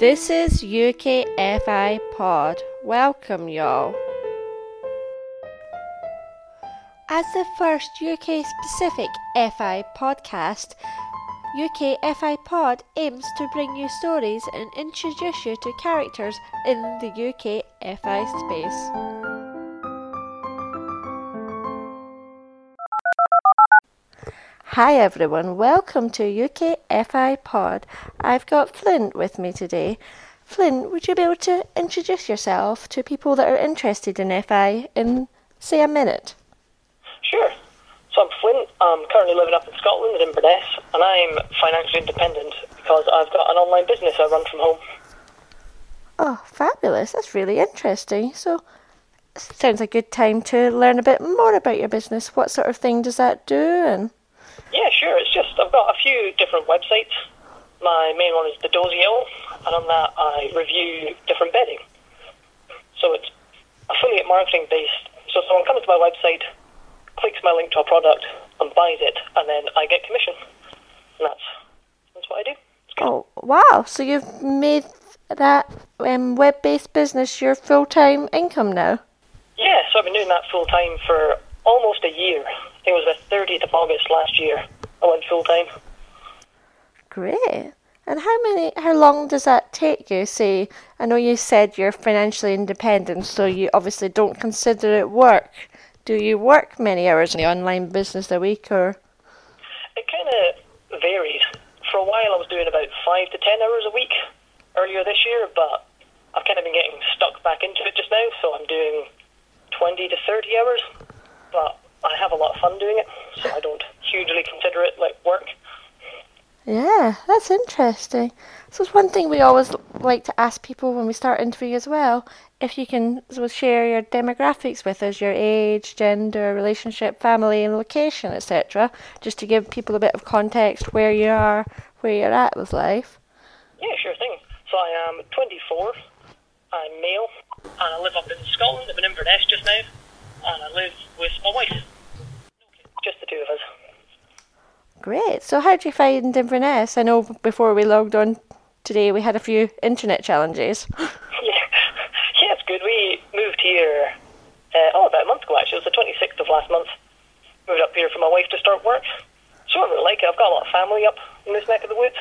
This is UKFI Pod. Welcome, y'all. As the first UK specific FI podcast, UKFI Pod aims to bring you stories and introduce you to characters in the UKFI space. Hi everyone, welcome to UK FI Pod. I've got Flint with me today. Flint, would you be able to introduce yourself to people that are interested in FI in, say, a minute? Sure. So I'm Flint. I'm currently living up in Scotland in Inverness, and I'm financially independent because I've got an online business I run from home. Oh, fabulous. That's really interesting. So, sounds a good time to learn a bit more about your business. What sort of thing does that do? And Yeah, sure. It's just I've got a few different websites. My main one is the Dozy Owl, and on that I review different bedding. So it's affiliate marketing based. So someone comes to my website, clicks my link to a product, and buys it, and then I get commission. And that's that's what I do. Oh, wow. So you've made that um, web-based business your full-time income now. Yeah, so I've been doing that full time for almost a year. I think it was the 30th of August last year. I went full time. Great. And how many? How long does that take you? Say, I know you said you're financially independent, so you obviously don't consider it work. Do you work many hours in the online business a week, or? It kind of varies. For a while, I was doing about five to ten hours a week earlier this year, but I've kind of been getting stuck back into it just now, so I'm doing 20 to 30 hours. But I have a lot of fun doing it, so I don't hugely consider it like work. Yeah, that's interesting. So it's one thing we always like to ask people when we start interviewing as well. If you can of share your demographics with us, your age, gender, relationship, family, and location, etc., just to give people a bit of context where you are, where you're at with life. Yeah, sure thing. So I am 24. I'm male, and I live up in Scotland. I'm in Inverness just now, and I live with my wife. Just the two of us. Great. So how do you find Inverness? I know before we logged on today we had a few internet challenges. Yeah, yeah, it's good. We moved here, uh, oh, about a month ago actually. It was the 26th of last month. Moved up here for my wife to start work. So I really like it. I've got a lot of family up in this neck of the woods.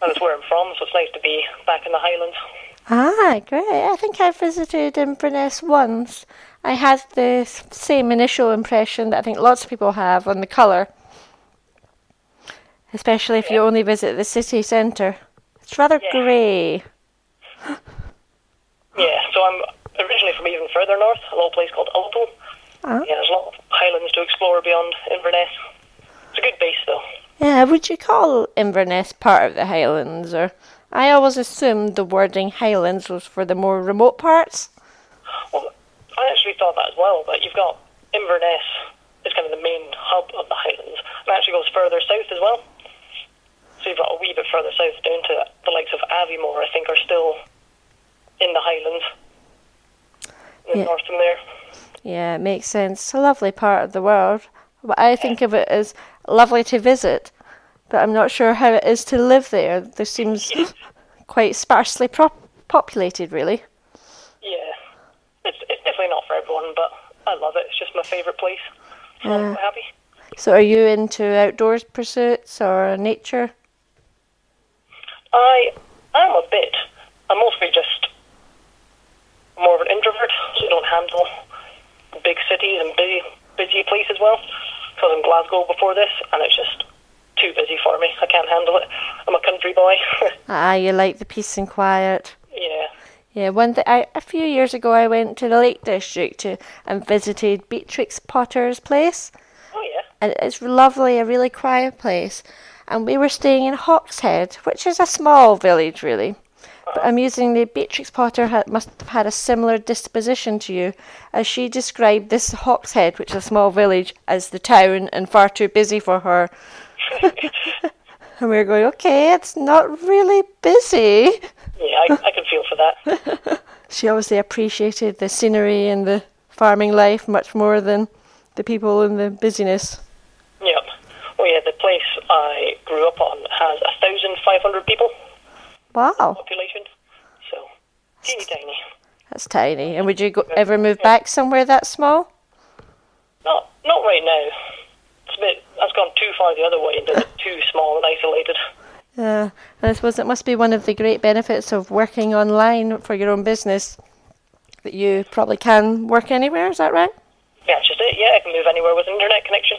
And it's where I'm from, so it's nice to be back in the Highlands. Ah, great. I think I visited Inverness once. I had the same initial impression that I think lots of people have on the colour. Especially if you only visit the city centre. It's rather Yeah. grey. Yeah, so I'm originally from even further north, a little place called Ullapool. Ah. Yeah, there's a lot of highlands to explore beyond Inverness. It's a good base, though. Yeah, would you call Inverness part of the Highlands? Or I always assumed the wording Highlands was for the more remote parts. Well, I actually thought that as well, but you've got Inverness is kind of the main hub of the Highlands, and it actually goes further south as well. So you've got a wee bit further south down to the likes of Aviemore, I think, are still in the Highlands, in the Yeah. north from there. Yeah, it makes sense. It's a lovely part of the world. But I think of it as lovely to visit, but I'm not sure how it is to live there. There seems quite sparsely prop- populated, really. Yeah, it's it's definitely not for everyone, but I love it. It's just my favourite place. So I'm happy. So, are you into outdoors pursuits or nature? I am a bit. I'm mostly just more of an introvert, so I don't handle big cities and busy busy places well. Because I'm Glasgow before this, and it's just too busy for me. I can't handle it. I'm a country boy. Ah, you like the peace and quiet. yeah. Yeah, one th- I, a few years ago, I went to the Lake District to, and visited Beatrix Potter's place. Oh yeah. and it's lovely, a really quiet place. And we were staying in Hawkshead, which is a small village, really. But amusingly, Beatrix Potter had, must have had a similar disposition to you, as she described this Hawkshead, which is a small village, as the town and far too busy for her. and we were going, okay, it's not really busy. Yeah, I, I can feel for that. She obviously appreciated the scenery and the farming life much more than the people and the busyness. yep. Oh yeah, the place I grew up on has a thousand five hundred people. Wow, population. So teeny tiny. that's tiny. And would you go, ever move back somewhere that small? Not not right now. It's a bit. That's gone too far the other way into the too small and isolated. Yeah, and I suppose it must be one of the great benefits of working online for your own business that you probably can work anywhere. Is that right? Yeah, that's just it. Yeah, I can move anywhere with an internet connection.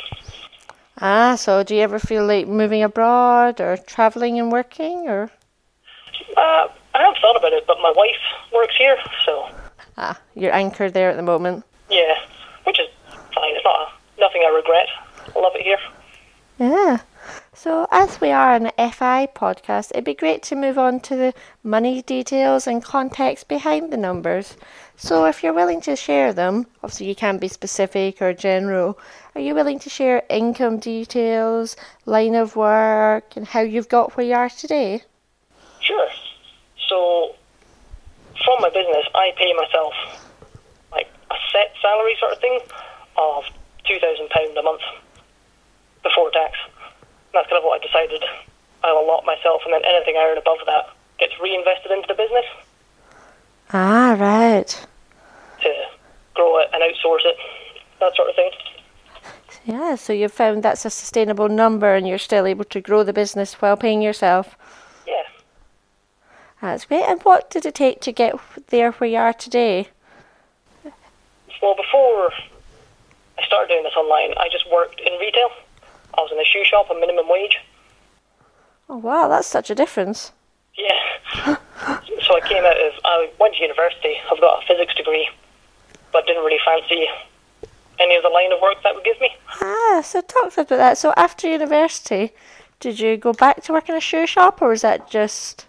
Ah, so do you ever feel like moving abroad or traveling and working, or Uh, I have thought about it, but my wife works here, so ah, you're anchored there at the moment? yeah, which is fine. It's not a, nothing I regret. Love it here. Yeah. So, as we are an FI podcast, it'd be great to move on to the money details and context behind the numbers. So, if you're willing to share them, obviously you can be specific or general. Are you willing to share income details, line of work, and how you've got where you are today? Sure. So, from my business, I pay myself like a set salary sort of thing of two thousand pound a month before tax. That's kind of what I decided. I'll allot myself, and then anything I earn above that gets reinvested into the business Ah, right. to grow it and outsource it, that sort of thing. Yeah, so you've found that's a sustainable number and you're still able to grow the business while paying yourself. Yeah. That's great. And what did it take to get there where you are today? Well, before I started doing this online, I just worked in retail. I was in a shoe shop on minimum wage. Oh, wow, that's such a difference. Yeah. so I came out of, I went to university. I've got a physics degree, but didn't really fancy any of the line of work that would give me. Ah, so talk to us about that. So after university, did you go back to work in a shoe shop or was that just.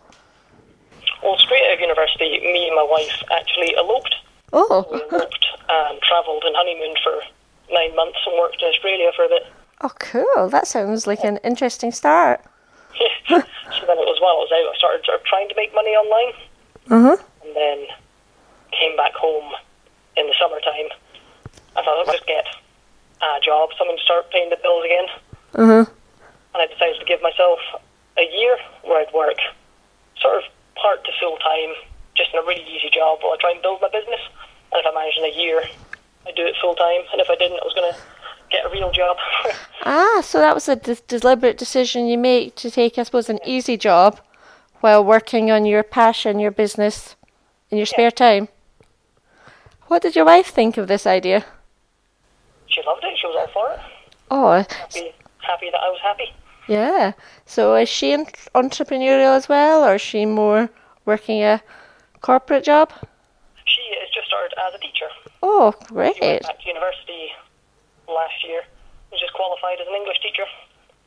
Well, straight out of university, me and my wife actually eloped. Oh. We eloped and travelled and honeymooned for nine months and worked in Australia for a bit. Oh, cool. That sounds like an interesting start. Yeah. so then it was while I was out, I started sort of trying to make money online. Uh huh. and then came back home in the summertime. I thought I'd just get a job, something to start paying the bills again. Uh huh. And I decided to give myself a year where I'd work sort of part to full time, just in a really easy job while I try and build my business. And if I managed in a year, I'd do it full time. And if I didn't, I was going to get a real job. Ah, so that was a de- deliberate decision you made to take, I suppose, an easy job while working on your passion, your business, in your spare time. What did your wife think of this idea? she loved it. She was all for it. Oh, Happy, happy that I was happy. yeah. So is she en- entrepreneurial as well, or is she more working a corporate job? She has just started as a teacher. Oh, She went great. back to university last year. Was just qualified as an English teacher.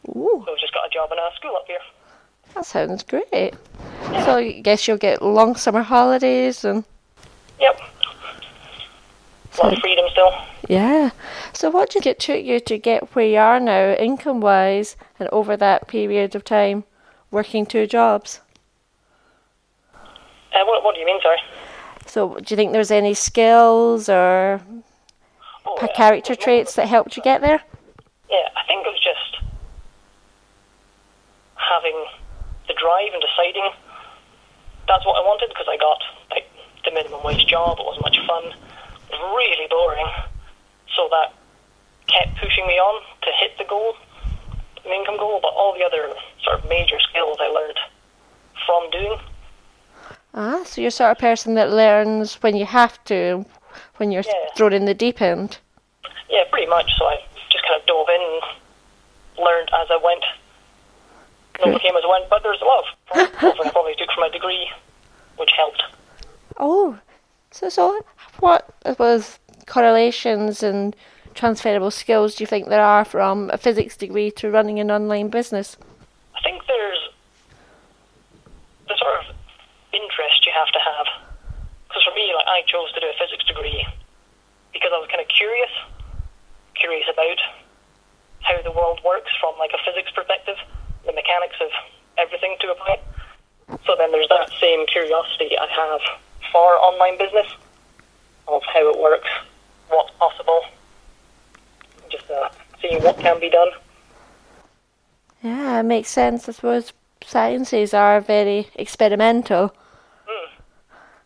Ooh, So just got a job in a school up here. that sounds great. So I guess you'll get long summer holidays and Yep. A lot of freedom still. yeah. So what did it took you to get where you are now, income wise, and over that period of time, working two jobs? Uh, what, what do you mean, sorry? So do you think there's any skills or yeah. Character traits that helped you get there? Yeah, I think it was just having the drive and deciding that's what I wanted because I got like the minimum wage job. It wasn't much fun. It was really boring. So that kept pushing me on to hit the goal, the income goal. But all the other sort of major skills I learned from doing. Ah, so you're sort of person that learns when you have to, when you're Yeah. thrown in the deep end. Yeah, pretty much. So I just kind of dove in and learned as I went. Came as I went, but there's a lot of I probably took from my degree, which helped. Oh, so so what was correlations and transferable skills do you think there are from a physics degree to running an online business? I think there's the sort of interest you have to have. Because for me, like I chose to do a physics degree because I was kind of curious, curious about how the world works from like a physics perspective, the mechanics of everything to a point. So then there's that same curiosity I have for online business of how it works, what's possible, just uh, seeing what can be done. Yeah, it makes sense. I suppose sciences are very experimental,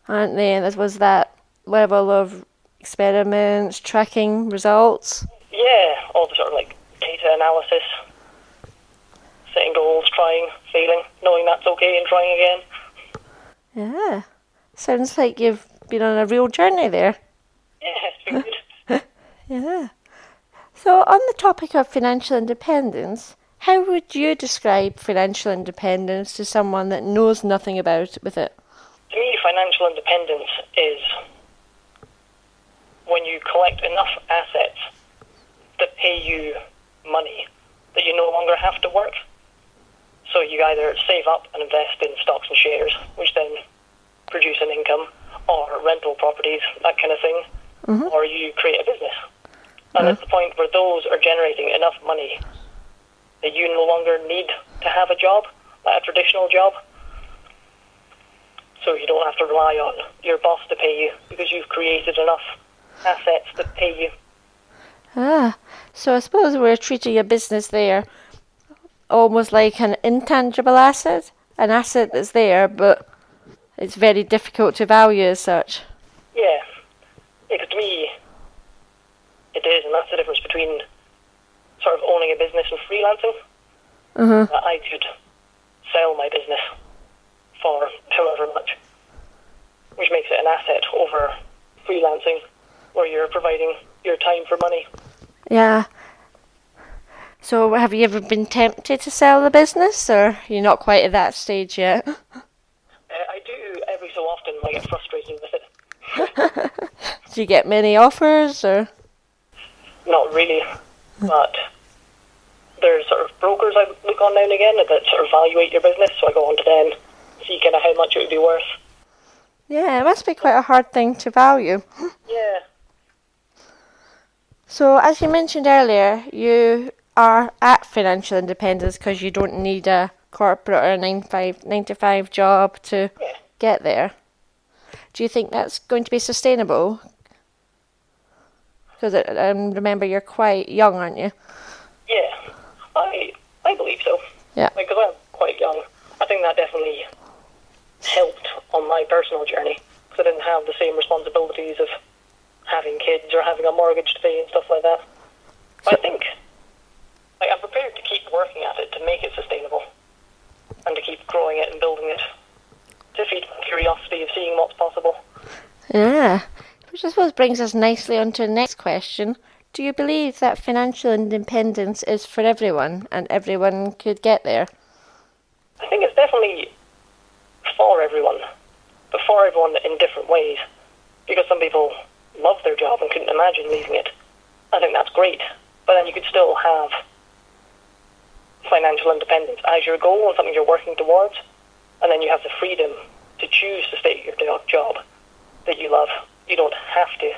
aren't they? And there was that level of experiments, tracking results. Yeah, all the sort of like data analysis, setting goals, trying, failing, knowing that's okay and trying again. Yeah. Sounds like you've been on a real journey there. Yeah, it's been good. Yeah. So, on the topic of financial independence, how would you describe financial independence to someone that knows nothing about it with it? To me, financial independence is when you collect enough assets that pay you money that you no longer have to work. So you either save up and invest in stocks and shares, which then produce an income, or rental properties, that kind of thing, mm-hmm. or you create a business. And mm-hmm. at the point where those are generating enough money that you no longer need to have a job, like a traditional job, so you don't have to rely on your boss to pay you because you've created enough assets to pay you. Ah, so I suppose we're treating a business there almost like an intangible asset, an asset that's there, but it's very difficult to value as such. Yeah, because to me, it is, and that's the difference between sort of owning a business and freelancing. That I could sell my business for however much, which makes it an asset over freelancing, where you're providing your time for money. Yeah. So have you ever been tempted to sell the business, or you're not quite at that stage yet? Uh, I do every so often I get frustrated with it. Do you get many offers, or? Not really, but there's sort of brokers I look on now and again that sort of evaluate your business. So I go on to them, see kind of how much it would be worth. Yeah, it must be quite a hard thing to value. Yeah, So, as you mentioned earlier, you are at financial independence because you don't need a corporate or a 9 to 5 job to yeah. get there. Do you think that's going to be sustainable? Because um, remember, you're quite young, aren't you? Yeah, I I believe so. Yeah. Because I'm quite young. I think that definitely helped on my personal journey because I didn't have the same responsibilities of having kids or having a mortgage to pay and stuff like that. But I think like, I'm prepared to keep working at it to make it sustainable and to keep growing it and building it to feed my curiosity of seeing what's possible. Yeah. Which I suppose brings us nicely on to the next question. Do you believe that financial independence is for everyone and everyone could get there? I think it's definitely for everyone, but for everyone in different ways. Because some people love their job and couldn't imagine leaving it. I think that's great. But then you could still have financial independence as your goal and something you're working towards. And then you have the freedom to choose to stay at your job that you love. You don't have to.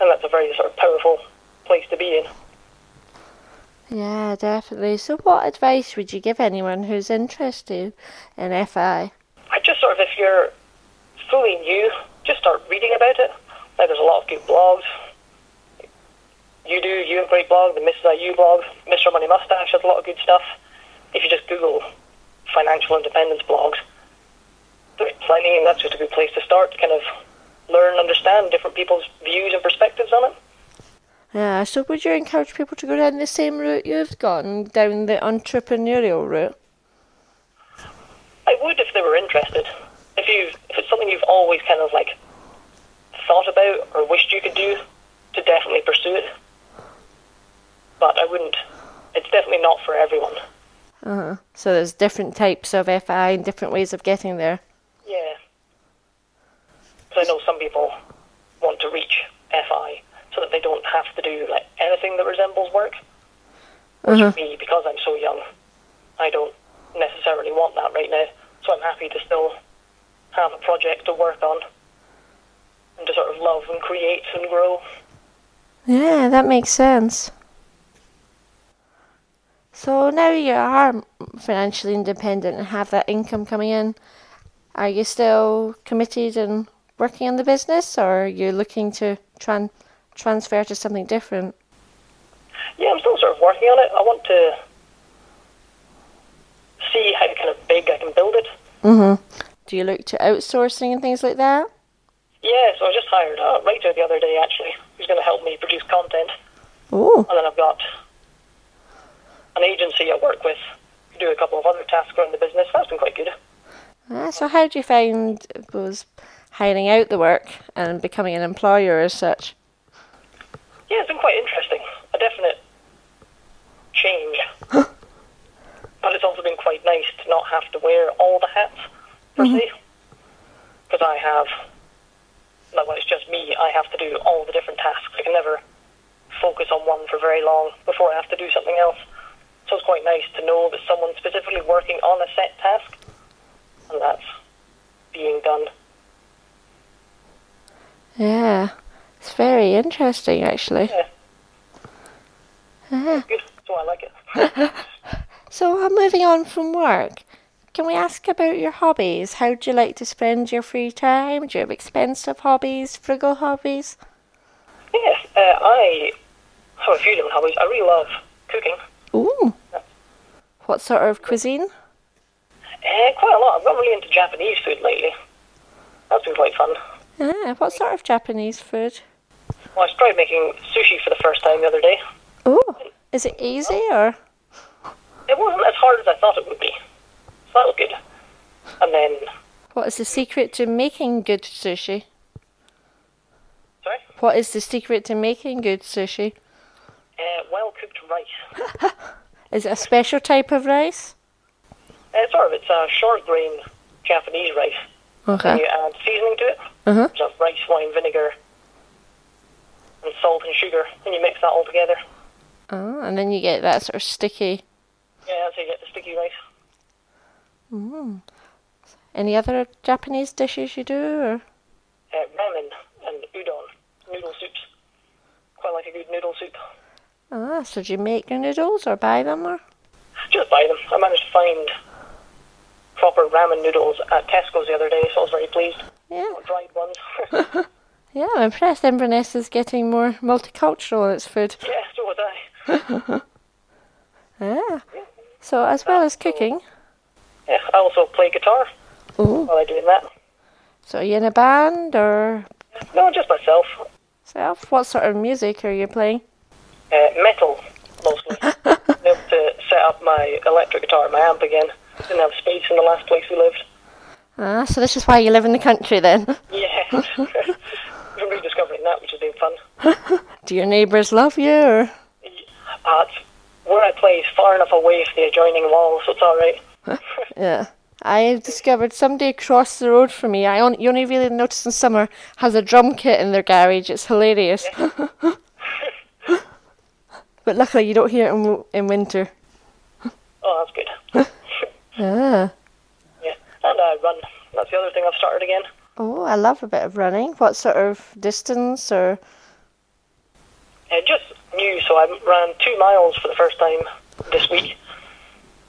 And that's a very sort of powerful place to be in. Yeah, definitely. So, what advice would you give anyone who's interested in FI? I just sort of, if you're fully new, just start reading about it. Like, there's a lot of good blogs. You do, you have a great blog, the Mrs. IU blog, Mr. Money Mustache has a lot of good stuff. If you just Google financial independence blogs, I mean, that's just a good place to start to kind of learn, understand different people's views and perspectives on it. Yeah, so would you encourage people to go down the same route you've gone, down the entrepreneurial route? I would if they were interested. If you, if it's something you've always kind of like thought about or wished you could do, to definitely pursue it. But I wouldn't. It's definitely not for everyone. Uh-huh. So, there's different types of FI and different ways of getting there. Yeah. Because I know some people want to reach FI so that they don't have to do like anything that resembles work. Which Uh-huh. me, because I'm so young, I don't necessarily want that right now. So I'm happy to still have a project to work on and to sort of love and create and grow. Yeah, that makes sense. So now you are financially independent and have that income coming in. Are you still committed and working on the business, or are you looking to tran- transfer to something different? Yeah, I'm still sort of working on it. I want to see how kind of big I can build it. Mm-hmm. Do you look to outsourcing and things like that? Yeah, so I just hired a writer the other day actually, who's going to help me produce content. Oh, And then I've got an agency I work with who do a couple of other tasks around the business. That's been quite good. ah, so how do you find was hiring out the work and becoming an employer as such? Yeah, it's been quite interesting. A definite change. but it's also been quite nice to not have to wear all the hats, per se. Because I have, like when it's just me, I have to do all the different tasks. I can never focus on one for very long before I have to do something else. So it's quite nice to know that someone's specifically working on a set task, and that's being done. Yeah, it's very interesting actually. Yeah, Ah. good. So I like it. So, uh, moving on from work, can we ask about your hobbies? How do you like to spend your free time? Do you have expensive hobbies, frugal hobbies? Yes, uh, I have a few different hobbies. I really love cooking. Ooh. What sort of cuisine? Uh, quite a lot. I've got really into Japanese food lately. That's been quite fun. Ah, what sort of Japanese food? Well, I tried making sushi for the first time the other day. Ooh. Is it easy or? It wasn't as hard as I thought it would be. So that was good. And then, What is the secret to making good sushi? sorry, What is the secret to making good sushi? uh, well cooked rice. Is it a special type of rice? Uh, sort of, it's a short grain Japanese rice. Okay. And you add seasoning to it. Uh-huh. So rice, wine, vinegar, and salt and sugar. And you mix that all together. Oh, and then you get that sort of sticky. Yeah, that's how you get the sticky rice. Any other Japanese dishes you do? Or? Uh, ramen and udon, noodle soups. Quite like a good noodle soup. Ah, so do you make your noodles or buy them or? Just buy them. I managed to find proper ramen noodles at Tesco's the other day, so I was very pleased. Yeah, Not dried ones. yeah, I'm impressed. Inverness is getting more multicultural in its food. yeah, so was I. Ah, so as well as cooking. Yeah, I also play guitar Oh, while I'm doing that. so are you in a band or No, just myself. self? What sort of music are you playing? Uh, metal, mostly. Able to set up my electric guitar, and my amp again. Didn't have space in the last place we lived. Ah, so this is why you live in the country then. Yeah. Rediscovering that, which has been fun. Do your neighbours love you or? Uh, it's, where I play is far enough away from the adjoining wall, so it's alright. Yeah. I discovered somebody across the road from me, I only, you only really notice in summer, has a drum kit in their garage. It's hilarious. but luckily you don't hear it in, in winter. Oh, that's good. Ah. Yeah, and I run. That's the other thing I've started again. Oh, I love a bit of running. What sort of distance or? Uh, just new, so I ran two miles for the first time this week.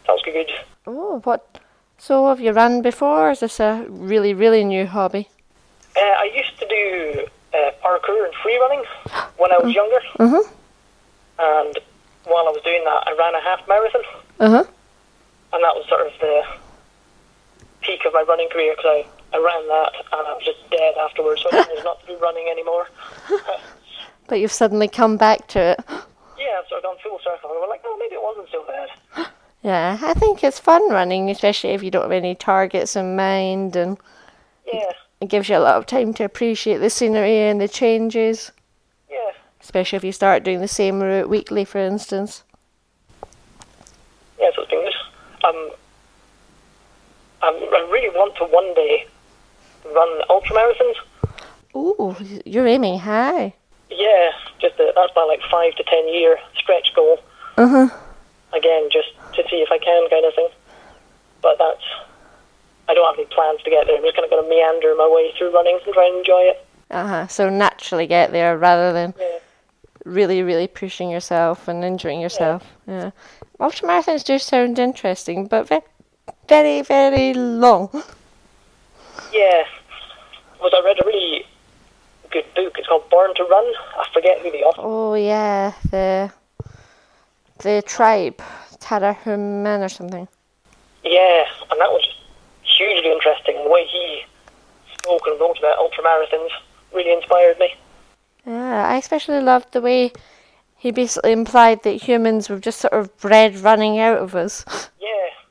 That was good. Oh, what? So have you run before? Or is this a really, really new hobby? Uh, I used to do uh, parkour and free running when I was younger, Uh-huh. and while I was doing that, I ran a half marathon, Uh-huh. and that was sort of the peak of my running career because I, I ran that and I was just dead afterwards, so I decided not to do running anymore. But you've suddenly come back to it. Yeah, I've sort of gone full circle, we're like, oh, maybe it wasn't so bad. Yeah, I think it's fun running, especially if you don't have any targets in mind and Yeah, it gives you a lot of time to appreciate the scenery and the changes. yeah, Especially if you start doing the same route weekly, for instance. yeah, so it's been good. Um, I'm, I really want to one day run ultra marathons. Ooh, you're aiming high. Yeah, just a, that's my like five to ten year stretch goal. Uh huh. Again, just to see if I can, kind of thing. But that's I don't have any plans to get there. I'm just kind of going to meander my way through running and try and enjoy it. Uh huh. So naturally get there rather than Yeah, really, really pushing yourself and injuring yourself. Yeah. Ultramarathons do sound interesting, but ve- very, very long. yeah. Was I read a really good book? It's called Born to Run. I forget who the author. Oh yeah, the the tribe, Tarahuman or something. Yeah, and that was hugely interesting. The way he spoke and wrote about ultramarathons really inspired me. Yeah, I especially loved the way he basically implied that humans were just sort of bred running out of us Yeah,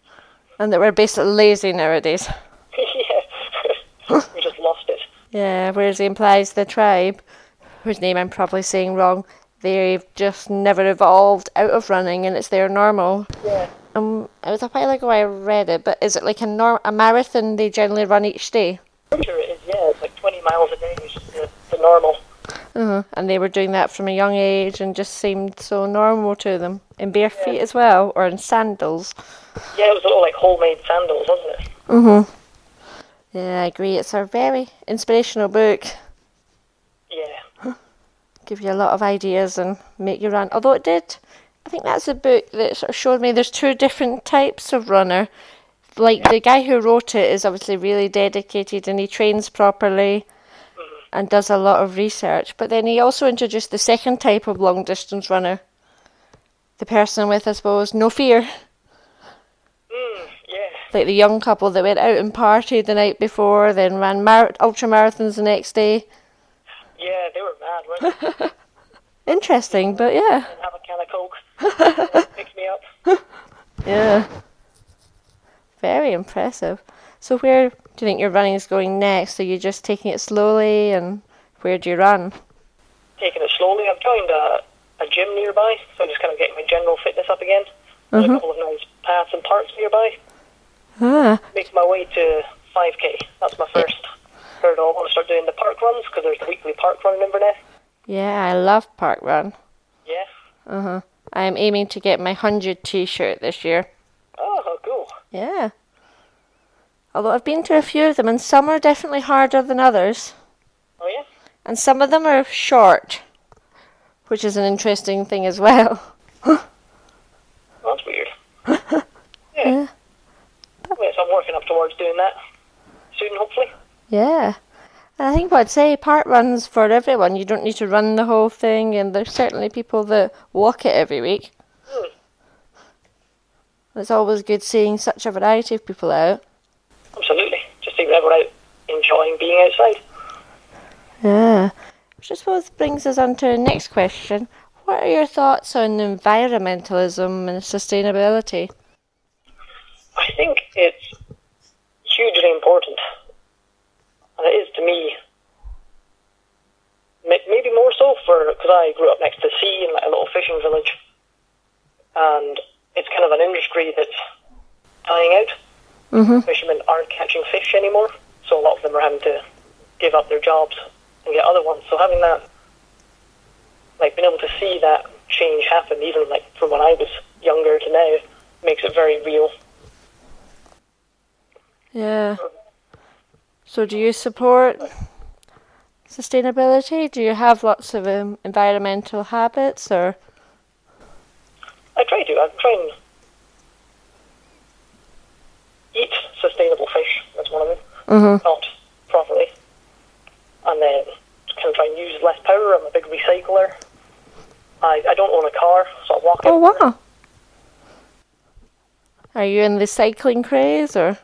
and that we're basically lazy nowadays. yeah. we just lost it. Yeah, whereas he implies the tribe, whose name I'm probably saying wrong, they've just never evolved out of running and it's their normal. Yeah. Um, it was a while ago I read it, but is it like a norm a marathon they generally run each day? I'm sure it is, yeah. It's like 20 miles a day which is the, the normal. Uh-huh. And they were doing that from a young age and just seemed so normal to them. In bare feet as well, or in sandals. Yeah, it was all like homemade sandals, wasn't it? Mm-hmm. Yeah, I agree. It's a very inspirational book. Yeah. Give you a lot of ideas and make you run. Although it did, I think that's a book that sort of showed me there's two different types of runner. Like the guy who wrote it is obviously really dedicated and he trains properly and does a lot of research. But then he also introduced the second type of long distance runner. The person with, I suppose, no fear. Mm, yeah. Like the young couple that went out and partied the night before, then ran mar- ultra marathons the next day. Yeah, Interesting, but yeah. and have a can of Coke. Pick me up. Yeah. Very impressive. So where do you think your running is going next? Are you just taking it slowly and where do you run? Taking it slowly. I've joined a, a gym nearby, so I'm just kind of getting my general fitness up again. There's a couple of nice paths and parks nearby. Ah, Making my way to 5k. That's my first hurdle. I want to start doing the park runs because there's the weekly park run in Inverness. Yeah, I love park run. Yeah. Uh-huh. I'm aiming to get my 100 t-shirt this year. Oh, cool. Yeah. Although I've been to a few of them and some are definitely harder than others. Oh, yeah? And some of them are short, which is an interesting thing as well. That's weird. Yeah. Yeah, so I'm working up towards doing that soon, hopefully. Yeah. And I think what I'd say, park runs for everyone. You don't need to run the whole thing, and there's certainly people that walk it every week. Hmm. It's always good seeing such a variety of people out. Absolutely. Just see everyone out enjoying being outside. Yeah. Which I suppose brings us on to our next question. What are your thoughts on environmentalism and sustainability? I think it's hugely important, and it is to me. Maybe more so for because I grew up next to the sea in like a little fishing village, and it's kind of an industry that's dying out. Mm-hmm. Fishermen aren't catching fish anymore, so a lot of them are having to give up their jobs and get other ones. So having that, like being able to see that change happen, even like from when I was younger to now, makes it very real. Yeah. So do you support sustainability? Do you have lots of um, environmental habits or I try to. I try and eat sustainable fish. That's one of them. mm-hmm. Not properly. And then kind of try and use less power. I'm a big recycler. I, I don't own a car, so I walk Oh wow. Are you in the cycling craze or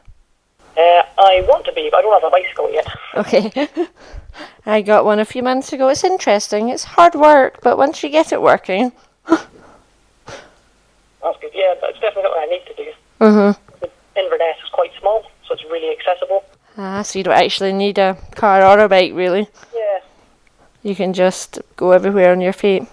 Uh, I want to be, but I don't have a bicycle yet. Okay. I got one a few months ago. It's interesting. It's hard work, but once you get it working. That's good. Yeah, that's definitely what I need to do. Mm-hmm. Inverness is quite small, so it's really accessible. Ah, so you don't actually need a car or a bike, really. Yeah, You can just go everywhere on your feet.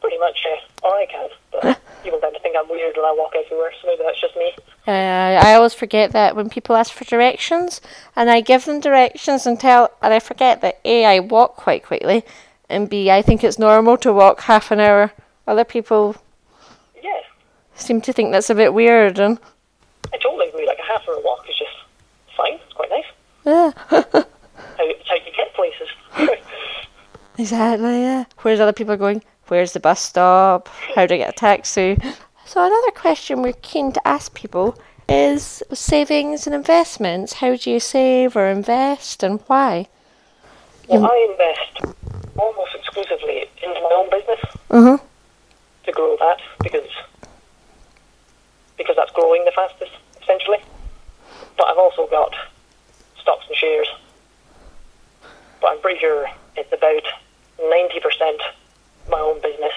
pretty much. Uh, or I can. But people tend to think I'm weird when I walk everywhere, so maybe that's just me. Uh, I always forget that when people ask for directions, and I give them directions and tell, and I forget that A, I walk quite quickly, and B, I think it's normal to walk half an hour. Other people Yeah, seem to think that's a bit weird, and I totally agree. Like a half hour walk is just fine. It's quite nice. yeah, How, it's how you get places. exactly, yeah. Whereas other people going, where's the bus stop? How do I get a taxi? So another question we're keen to ask people is savings and investments. How do you save or invest, and why? well, I invest almost exclusively into my own business Mm-hmm. to grow that because because that's growing the fastest. essentially. But I've also got stocks and shares. But I'm pretty sure it's about 90% my own business.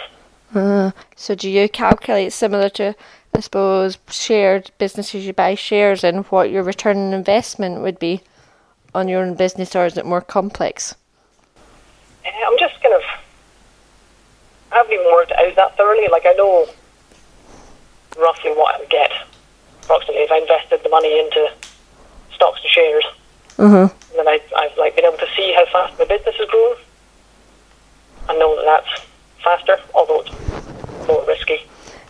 Uh, so do you calculate similar to, I suppose, shared businesses you buy shares in, what your return on investment would be on your own business, or is it more complex? Eh, I'm just kind of. I haven't even worked out that thoroughly. Like, I know roughly what I would get, approximately, if I invested the money into stocks and shares. Mm-hmm. And then I, I've like been able to see how fast my business is growing. I know that that's faster, although it's more risky.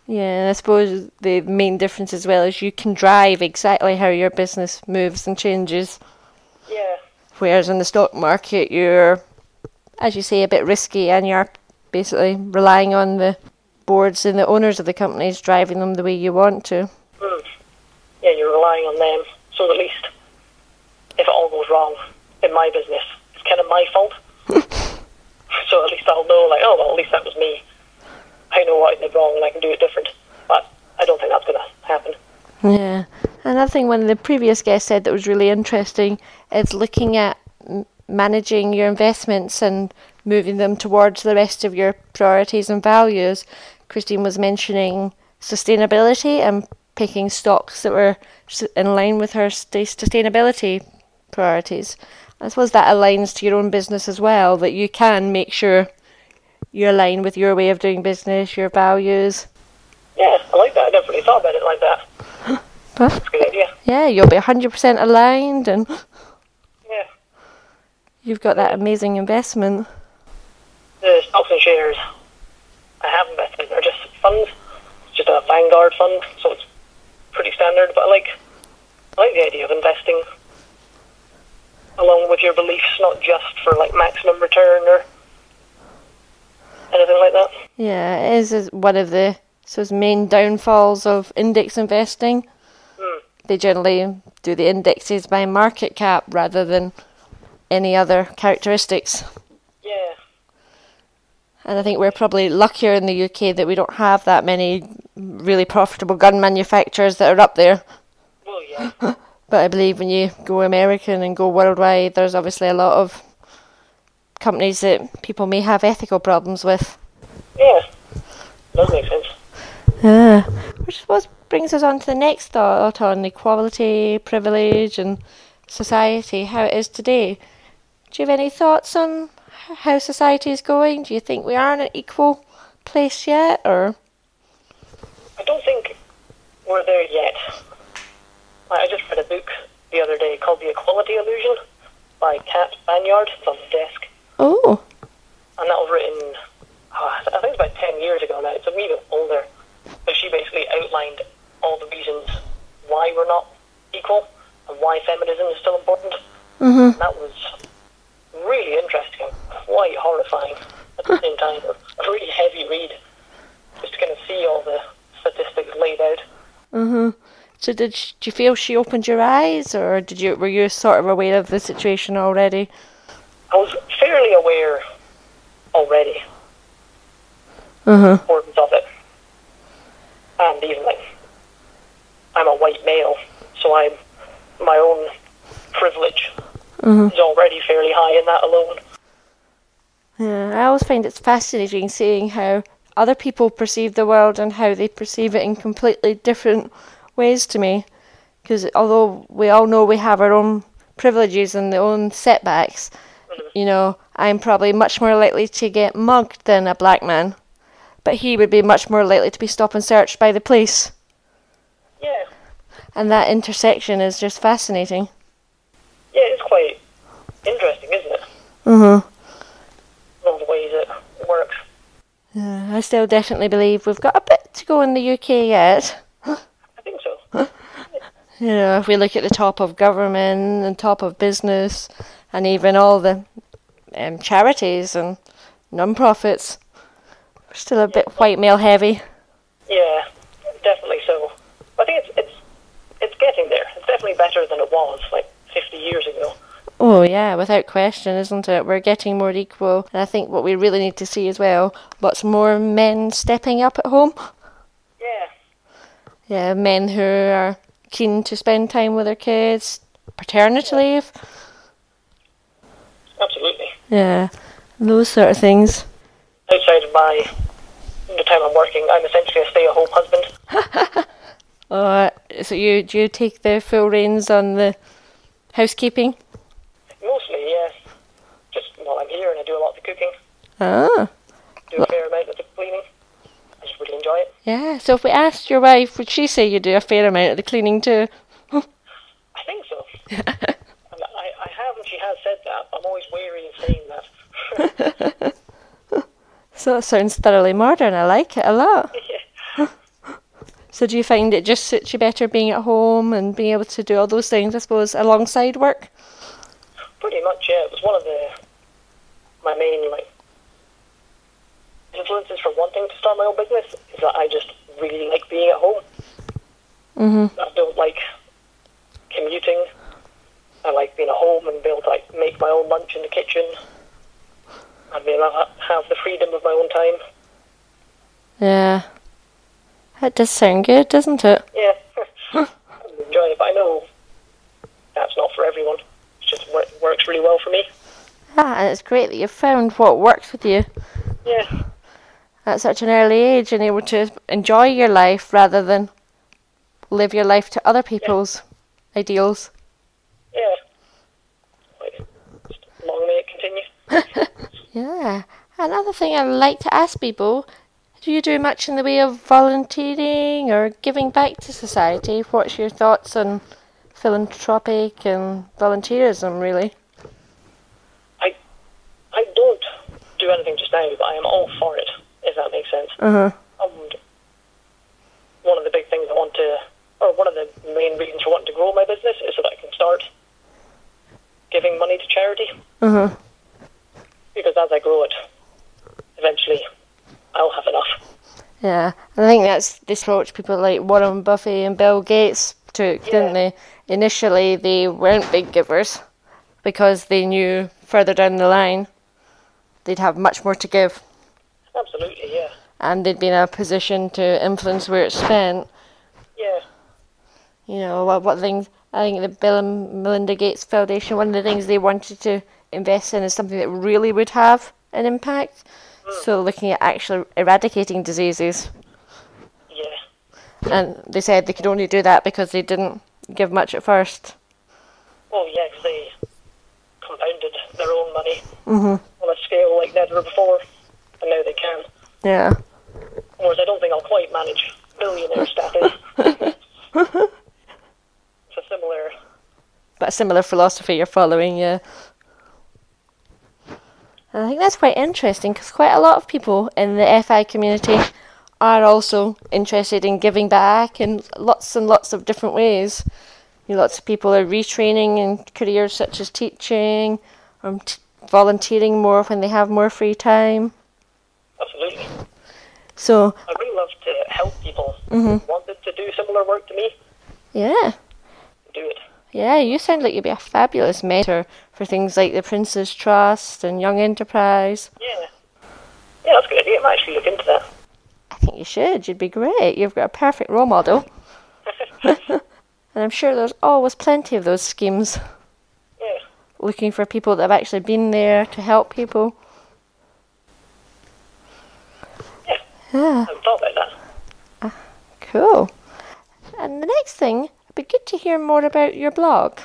Yeah, I suppose the main difference as well is you can drive exactly how your business moves and changes. Yeah, Whereas in the stock market, you're, as you say, a bit risky and you're basically relying on the boards and the owners of the companies driving them the way you want to. mm. yeah, you're relying on them. So at least if it all goes wrong in my business, it's kind of my fault. so at least I'll know, like, oh well, at least that was me. I know what I did wrong and I can do it different. But I don't think that's going to happen. Yeah. Another thing one of the previous guests said that was really interesting is looking at m- managing your investments and moving them towards the rest of your priorities and values. Christine was mentioning sustainability and picking stocks that were in line with her sustainability priorities. I suppose that aligns to your own business as well, that you can make sure you align with your way of doing business, your values. Yeah, I like that. I never really thought about it like that. It's a good idea. yeah, you'll be 100% aligned and Yeah. you've got that amazing investment. The stocks and shares I have invested in are just funds. It's just a Vanguard fund, so it's pretty standard. But I like I like the idea of investing along with your beliefs, not just for like maximum return or anything like that. Yeah, it is is one of the so it's main downfalls of index investing. Hmm. They generally do the indexes by market cap rather than any other characteristics. Yeah, And I think we're probably luckier in the UK that we don't have that many really profitable gun manufacturers that are up there. well, yeah, But I believe when you go American and go worldwide, there's obviously a lot of companies that people may have ethical problems with. yeah, does make sense. Yeah. Which brings us on to the next thought on equality, privilege, and society, how it is today. Do you have any thoughts on how society is going? Do you think we are in an equal place yet, or? I don't think we're there yet. I I just read a book the other day called The Equality Illusion by Kat Banyard. It's on the desk. Oh, and that was written, oh, I think it's about 10 years ago now, it's a wee bit older, but she basically outlined all the reasons why we're not equal and why feminism is still important. Mhm. And that was really interesting, quite horrifying at the same time. A really heavy read, just to kind of see all the statistics laid out. mhm. So did you feel she opened your eyes, or did you were you sort of aware of the situation already? I was fairly aware already Mhm. importance of it. And even like, I'm a white male, so I'm my own privilege Mhm. is already fairly high in that alone. Yeah, I always find it's fascinating seeing how other people perceive the world and how they perceive it in completely different ways to me. Because although we all know we have our own privileges and our own setbacks, you know, I'm probably much more likely to get mugged than a black man. But he would be much more likely to be stopped and searched by the police. Yeah, And that intersection is just fascinating. yeah, it's quite interesting, isn't it? Mm-hmm. All the ways it works. Yeah, I still definitely believe we've got a bit to go in the UK yet. I think so. You know, if we look at the top of government and top of business, and even all the um, charities and non-profits, we're still a bit white male heavy. Yeah, definitely so. I think it's it's it's getting there. It's definitely better than it was like 50 years ago. Oh yeah, without question, isn't it? We're getting more equal, and I think what we really need to see as well, lots more men stepping up at home. Yeah, Yeah, men who are keen to spend time with their kids, paternity leave. Absolutely. Yeah, those sort of things. Outside of my the time I'm working, I'm essentially a stay-at-home husband. Uh, so you do you take the full reins on the housekeeping? Mostly, yeah. Just while I'm here, and I do a lot of the cooking, Ah, do a fair amount of the cleaning. I just really enjoy it. Yeah. So if we asked your wife, would she say you do a fair amount of the cleaning too? I think so. and I, I have, and she has said that. I'm always wary of saying that. So that sounds thoroughly modern. I like it a lot. yeah. So do you find it just suits you better being at home and being able to do all those things, I suppose, alongside work? Pretty much, yeah. It was one of the my main like influences for wanting to start my own business is that I just really like being at home. Mhm. I don't like commuting. I like being at home and be able to like make my own lunch in the kitchen. I mean, I have the freedom of my own time. Yeah. That does sound good, doesn't it? Yeah, I enjoy it, but I know that's not for everyone. It just wor- works really well for me. Ah, and it's great that you've found what works with you Yeah, at such an early age and able to enjoy your life rather than live your life to other people's ideals. yeah. Long may it continue. Yeah. Another thing I'd like to ask people do you do much in the way of volunteering or giving back to society? What's your thoughts on philanthropic and volunteerism, really? I, I don't do anything just now, but I am all for it. If that makes sense. Uh huh. And one of the big things I want to, or one of the main reasons for wanting to grow my business is so that I can start giving money to charity. Uh huh. Because as I grow it, eventually I'll have enough. Yeah, I think that's the approach people like Warren Buffett and Bill Gates took, Yeah. didn't they? Initially, they weren't big givers because they knew further down the line they'd have much more to give Absolutely, yeah, and they'd be in a position to influence where it's spent. yeah, You know, what, what things, I think the Bill and Melinda Gates Foundation, one of the things they wanted to invest in is something that really would have an impact. So, looking at actually eradicating diseases. yeah. And they said they could only do that because they didn't give much at first. Well, yeah, 'cause they compounded their own money Mm-hmm. on a scale like never before, and now they can. Yeah. Whereas I don't think I'll quite manage billionaire status. it's a similar, But a similar philosophy you're following, yeah. And I think that's quite interesting because quite a lot of people in the FI community are also interested in giving back in lots and lots of different ways. You know, lots of people are retraining in careers such as teaching, or t- volunteering more when they have more free time. Absolutely. So, I really love to help people mm-hmm. wanted to do similar work to me yeah. do it. Yeah, you sound like you'd be a fabulous mentor for things like the Prince's Trust and Young Enterprise. Yeah. Yeah, that's a good idea. I might actually look into that. I think you should. You'd be great. You've got a perfect role model. and I'm sure there's always plenty of those schemes Yeah. looking for people that have actually been there to help people. Yeah, I haven't thought about that. Ah, cool. And the next thing, it'd be good to hear more about your blog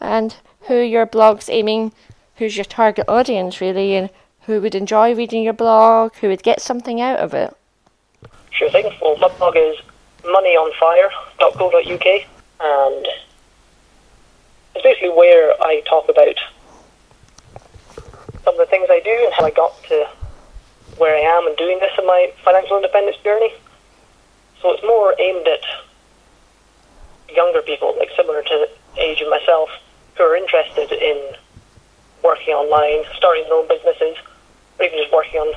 and who your blog's aiming, who's your target audience really, and who would enjoy reading your blog, who would get something out of it. Sure thing. Well, my blog is moneyonfire.co.uk, and it's basically where I talk about some of the things I do and how I got to where I am and doing this in my financial independence journey. So it's more aimed at younger people, like similar to the age of myself, who are interested in working online, starting their own businesses, or even just working on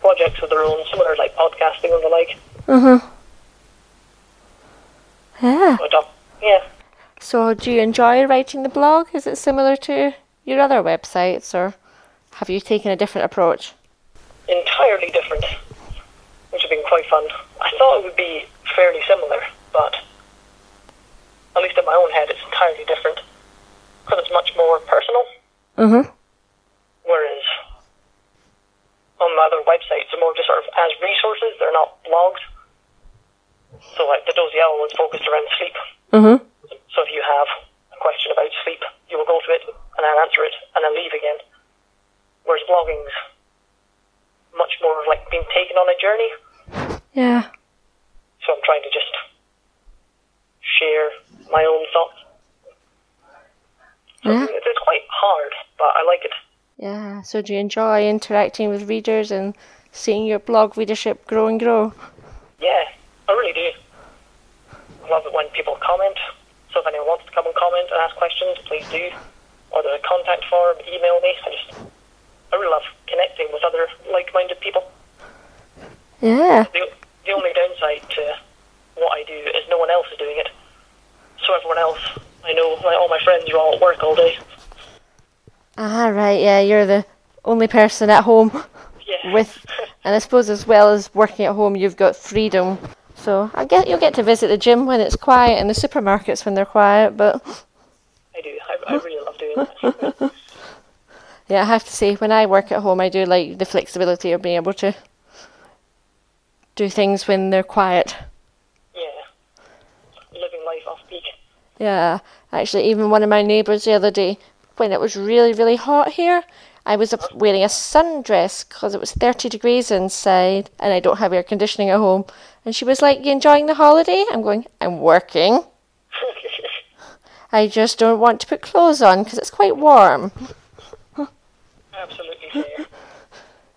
projects of their own, similar like podcasting and the like. Mhm. Yeah. So yeah, So, do you enjoy writing the blog? Is it similar to your other websites, or have you taken a different approach? Entirely different, which has been quite fun. I thought it would be fairly similar, but at least in my own head, it's entirely different because it's much more personal. Mhm. Whereas on my other websites, they're more just sort of as resources. They're not blogs. So like the Dozy Owl was focused around sleep. Mhm. So if you have a question about sleep, you will go to it and then answer it and then leave again. Whereas blogging's much more of like being taken on a journey. Yeah. So I'm trying to just share my own thoughts. So Yeah. it's, it's quite hard, but I like it. Yeah. So do you enjoy interacting with readers and seeing your blog readership grow and grow? Yeah, I really do. I love it when people comment. So if anyone wants to come and comment and ask questions, please do. Or the contact form, email me. I just, I really love connecting with other like-minded people. Yeah. The, the only downside to what I do is no one else is doing it. So everyone else, I know, like all my friends are all at work all day. Ah, right. Yeah, you're the only person at home Yeah. with, and I suppose as well as working at home, you've got freedom. So I get you'll get to visit the gym when it's quiet and the supermarkets when they're quiet. But I do. I, I really love doing that. yeah, I have to say when I work at home, I do like the flexibility of being able to do things when they're quiet. yeah. Living life off peak. Yeah, actually, even one of my neighbours the other day, when it was really, really hot here, I was wearing a sundress because it was 30 degrees inside and I don't have air conditioning at home. And she was like, You enjoying the holiday? I'm going, I'm working. I just don't want to put clothes on because it's quite warm. Absolutely fair.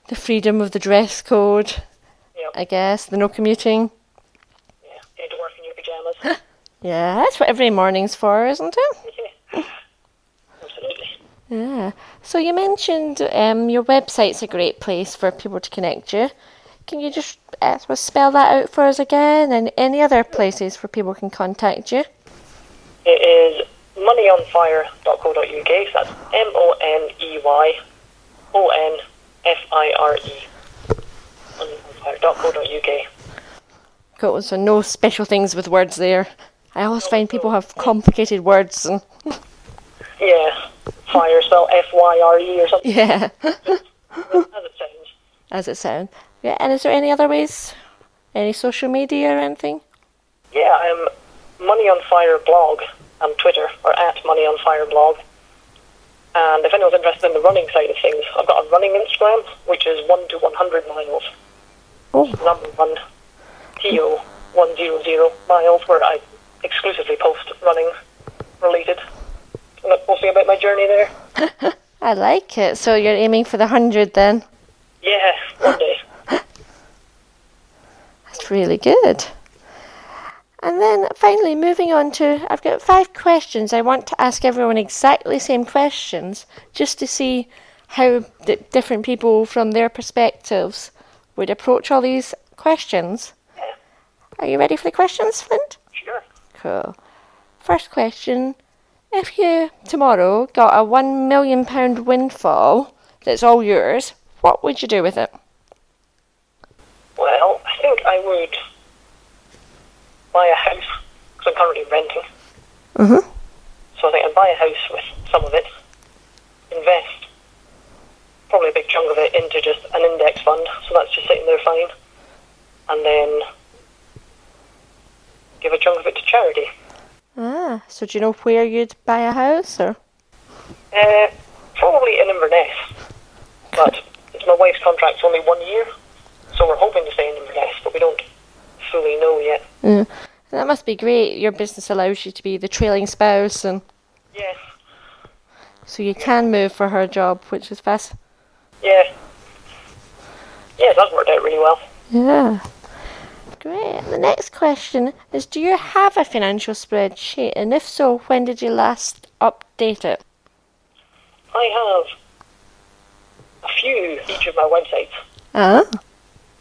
The freedom of the dress code, Yep. I guess, the no commuting. Yeah. Going to work in your pajamas. Yeah, that's what every morning's for, isn't it? yeah. Absolutely. Yeah. So you mentioned um, your website's a great place for people to connect you. Can you just uh, spell that out for us again, and any other places where people can contact you? It is moneyonfire.co.uk. So that's M O N E Y O N F I R E. Moneyonfire.co.uk. Cool. So no special things with words there. I always find people have complicated words, and Yeah. Fire spell F Y R E or something yeah, as it sounds. as it sounds. Yeah. And is there any other ways? Any social media or anything? Yeah, I'm Money on Fire blog on Twitter or at Money on Fire blog. And if anyone's interested in the running side of things, I've got a running Instagram, which is 1 to 100 miles. Oh, Number 1, TO 100 miles, where I exclusively post running related. I'm not posting about my journey there. I like it. So you're aiming for the hundred then? Yeah, one day. That's really good. And then finally, moving on to, I've got five questions. I want to ask everyone exactly the same questions just to see how d- different people from their perspectives would approach all these questions. Yeah, Are you ready for the questions, Flint? sure. Cool. First question If you tomorrow got a one million pound windfall that's all yours, what would you do with it? Well, I think I would buy a house because I'm currently renting. Mm-hmm. So I think I'd buy a house with some of it, invest probably a big chunk of it into just an index fund, so that's just sitting there fine, and then give a chunk of it to charity. Ah, so do you know where you'd buy a house or? Uh, probably in Inverness, but it's my wife's contract's only one year, so we're hoping to stay in Inverness, but we don't fully know yet. Yeah. That must be great. Your business allows you to be the trailing spouse, and Yes, so you can move for her job, which is fast. yeah, yeah, that's worked out really well. Yeah. Great. The next question is Do you have a financial spreadsheet? And if so, when did you last update it? I have a few each of my websites. Ah,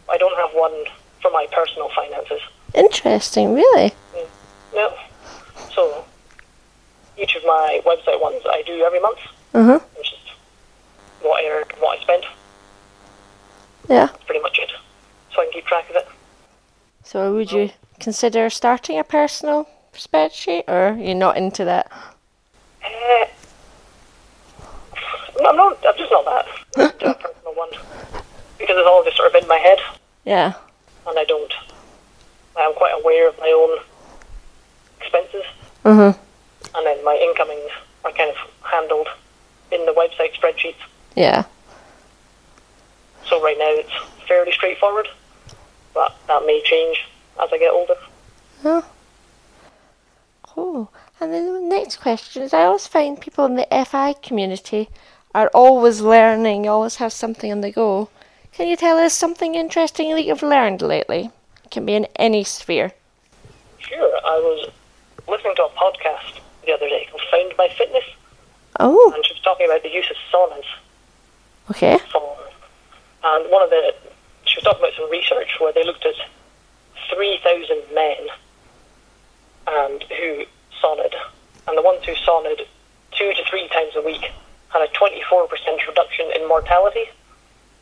I don't have one for my personal finances. interesting, really. No. So each of my website ones I do every month. Uh huh. It's just what I earned, what I spent. Yeah. Pretty much it. So I can keep track of it. So would you consider starting a personal spreadsheet, or you're not into that? Uh, I'm not. I'm just not that to a personal one because it's all just sort of in my head, Yeah. And I don't. I'm quite aware of my own expenses, Mhm. and then my incomings are kind of handled in the website spreadsheets. Yeah. So right now it's fairly straightforward, but that may change as I get older. Oh. Cool. And then the next question is I always find people in the FI community are always learning, always have something on the go. Can you tell us something interesting that you've learned lately? It can be in any sphere. Sure, I was listening to a podcast the other day called Found My Fitness, Oh, and she was talking about the use of saunas okay. for, and one of the, she was talking about some research where they looked at 3,000 men and who sauned, and the ones who sauned two to three times a week had a 24% reduction in mortality,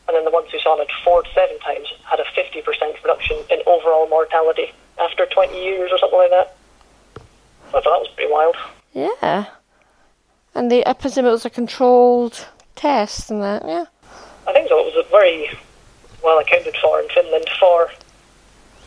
and then the ones who sauned four to seven times had a 50% reduction in overall mortality after 20 years or something like that. I thought that was pretty wild. Yeah. And the I was a controlled test and that, yeah. I think so. It was a very well accounted for in Finland for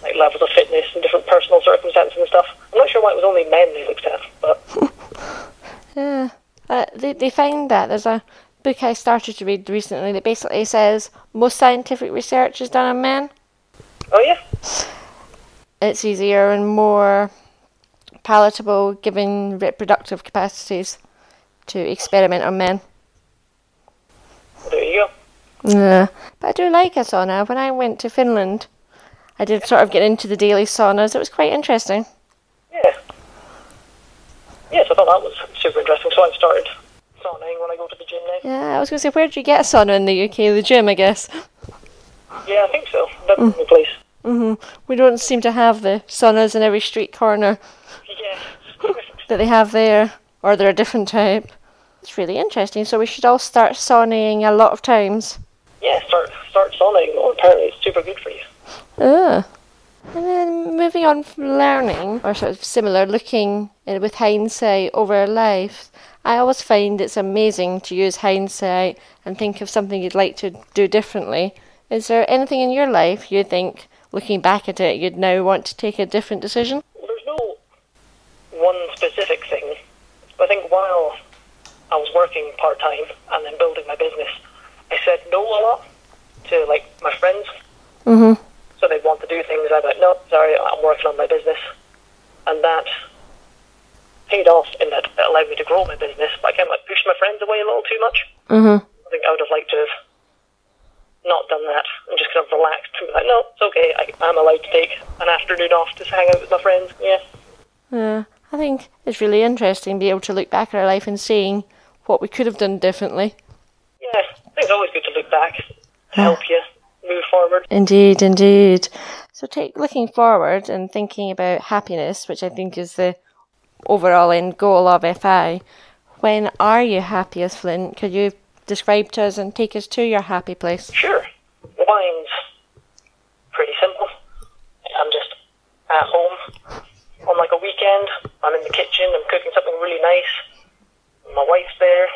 like levels of fitness and different personal circumstances and stuff. I'm not sure why it was only men they looked at, but Yeah. Uh, they, they find that there's a book I started to read recently that basically says most scientific research is done on men. oh yeah, It's easier and more palatable given reproductive capacities to experiment on men. there you go. Yeah. But I do like a sauna. When I went to Finland, I did sort of get into the daily saunas. It was quite interesting. Yeah. Yes, I thought that was super interesting. So I've started sauning when I go to the gym now. Yeah, I was going to say, where do you get a sauna in the UK? The gym, I guess. Yeah, I think so. That's the place. hmm We don't seem to have the saunas in every street corner Yeah. that they have there, or they're a different type. It's really interesting. So we should all start sauning a lot of times. yeah, start start sauning. Well, apparently it's super good for you. Ah. And then moving on from learning, or sort of similar, looking uh, with hindsight over life, I always find it's amazing to use hindsight and think of something you'd like to do differently. Is there anything in your life you think, looking back at it, you'd now want to take a different decision? There's no one specific thing. I think while I was working part time and then building my business, I said no a lot to like my friends. Mm-hmm. So they'd want to do things. I'd be like, no, sorry, I'm working on my business, and that paid off in that it allowed me to grow my business. But I kind of like pushed my friends away a little too much. Mm-hmm. I think I would have liked to have not done that and just kind of relaxed and be like, no, it's okay. I, I'm allowed to take an afternoon off to hang out with my friends. Yeah. Yeah. I think it's really interesting to be able to look back at our life and seeing what we could have done differently. Yeah, I think it's always good to look back, to help you move forward. Indeed, indeed. So, take looking forward and thinking about happiness, which I think is the overall end goal of FI. When are you happiest, Flint? Could you describe to us and take us to your happy place? Sure, mine's pretty simple. I'm just at home on like a weekend. I'm in the kitchen. I'm cooking something really nice. My wife's there,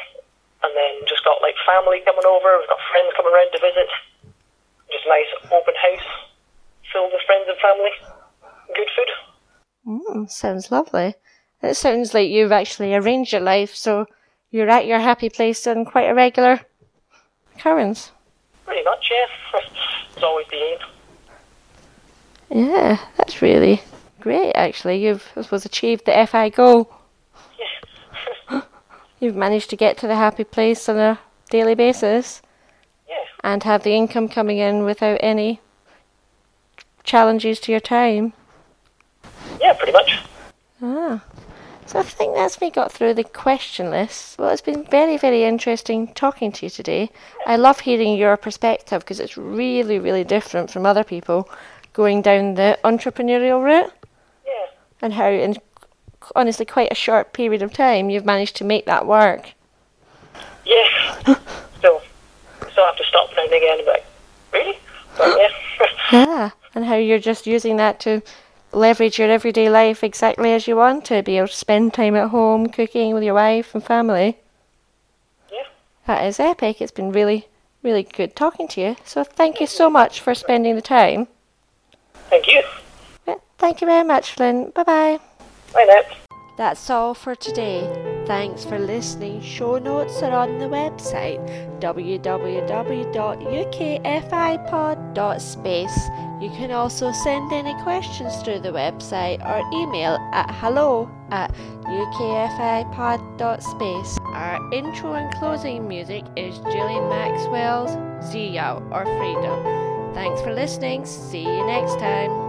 and then just got like family coming over. We've got friends coming around to visit. Just nice open house filled with friends and family. Good food. Mm, sounds lovely. It sounds like you've actually arranged your life so you're at your happy place on quite a regular occurrence. Pretty much, yeah. it's always the aim. Yeah, that's really great. Actually, you've I suppose achieved the FI goal. Yeah. You've managed to get to the happy place on a daily basis yeah. and have the income coming in without any challenges to your time. Yeah, pretty much. Ah. So I think that's me got through the question list. Well, it's been very, very interesting talking to you today. I love hearing your perspective because it's really, really different from other people going down the entrepreneurial route Yeah. and how, in honestly quite a short period of time, you've managed to make that work. Yeah. so I have to stop now and again like, really? But yeah. Yeah. And how you're just using that to leverage your everyday life exactly as you want to, be able to spend time at home cooking with your wife and family. Yeah. That is epic. It's been really, really good talking to you. So thank you so much for spending the time. Thank you. Thank you very much, Flynn. Bye bye. Bye now. That's all for today. Thanks for listening. Show notes are on the website www.ukfipod.space. You can also send any questions through the website or email at hello at ukfipod.space. Our intro and closing music is Gillian Maxwell's Ziyao or Freedom. Thanks for listening. See you next time.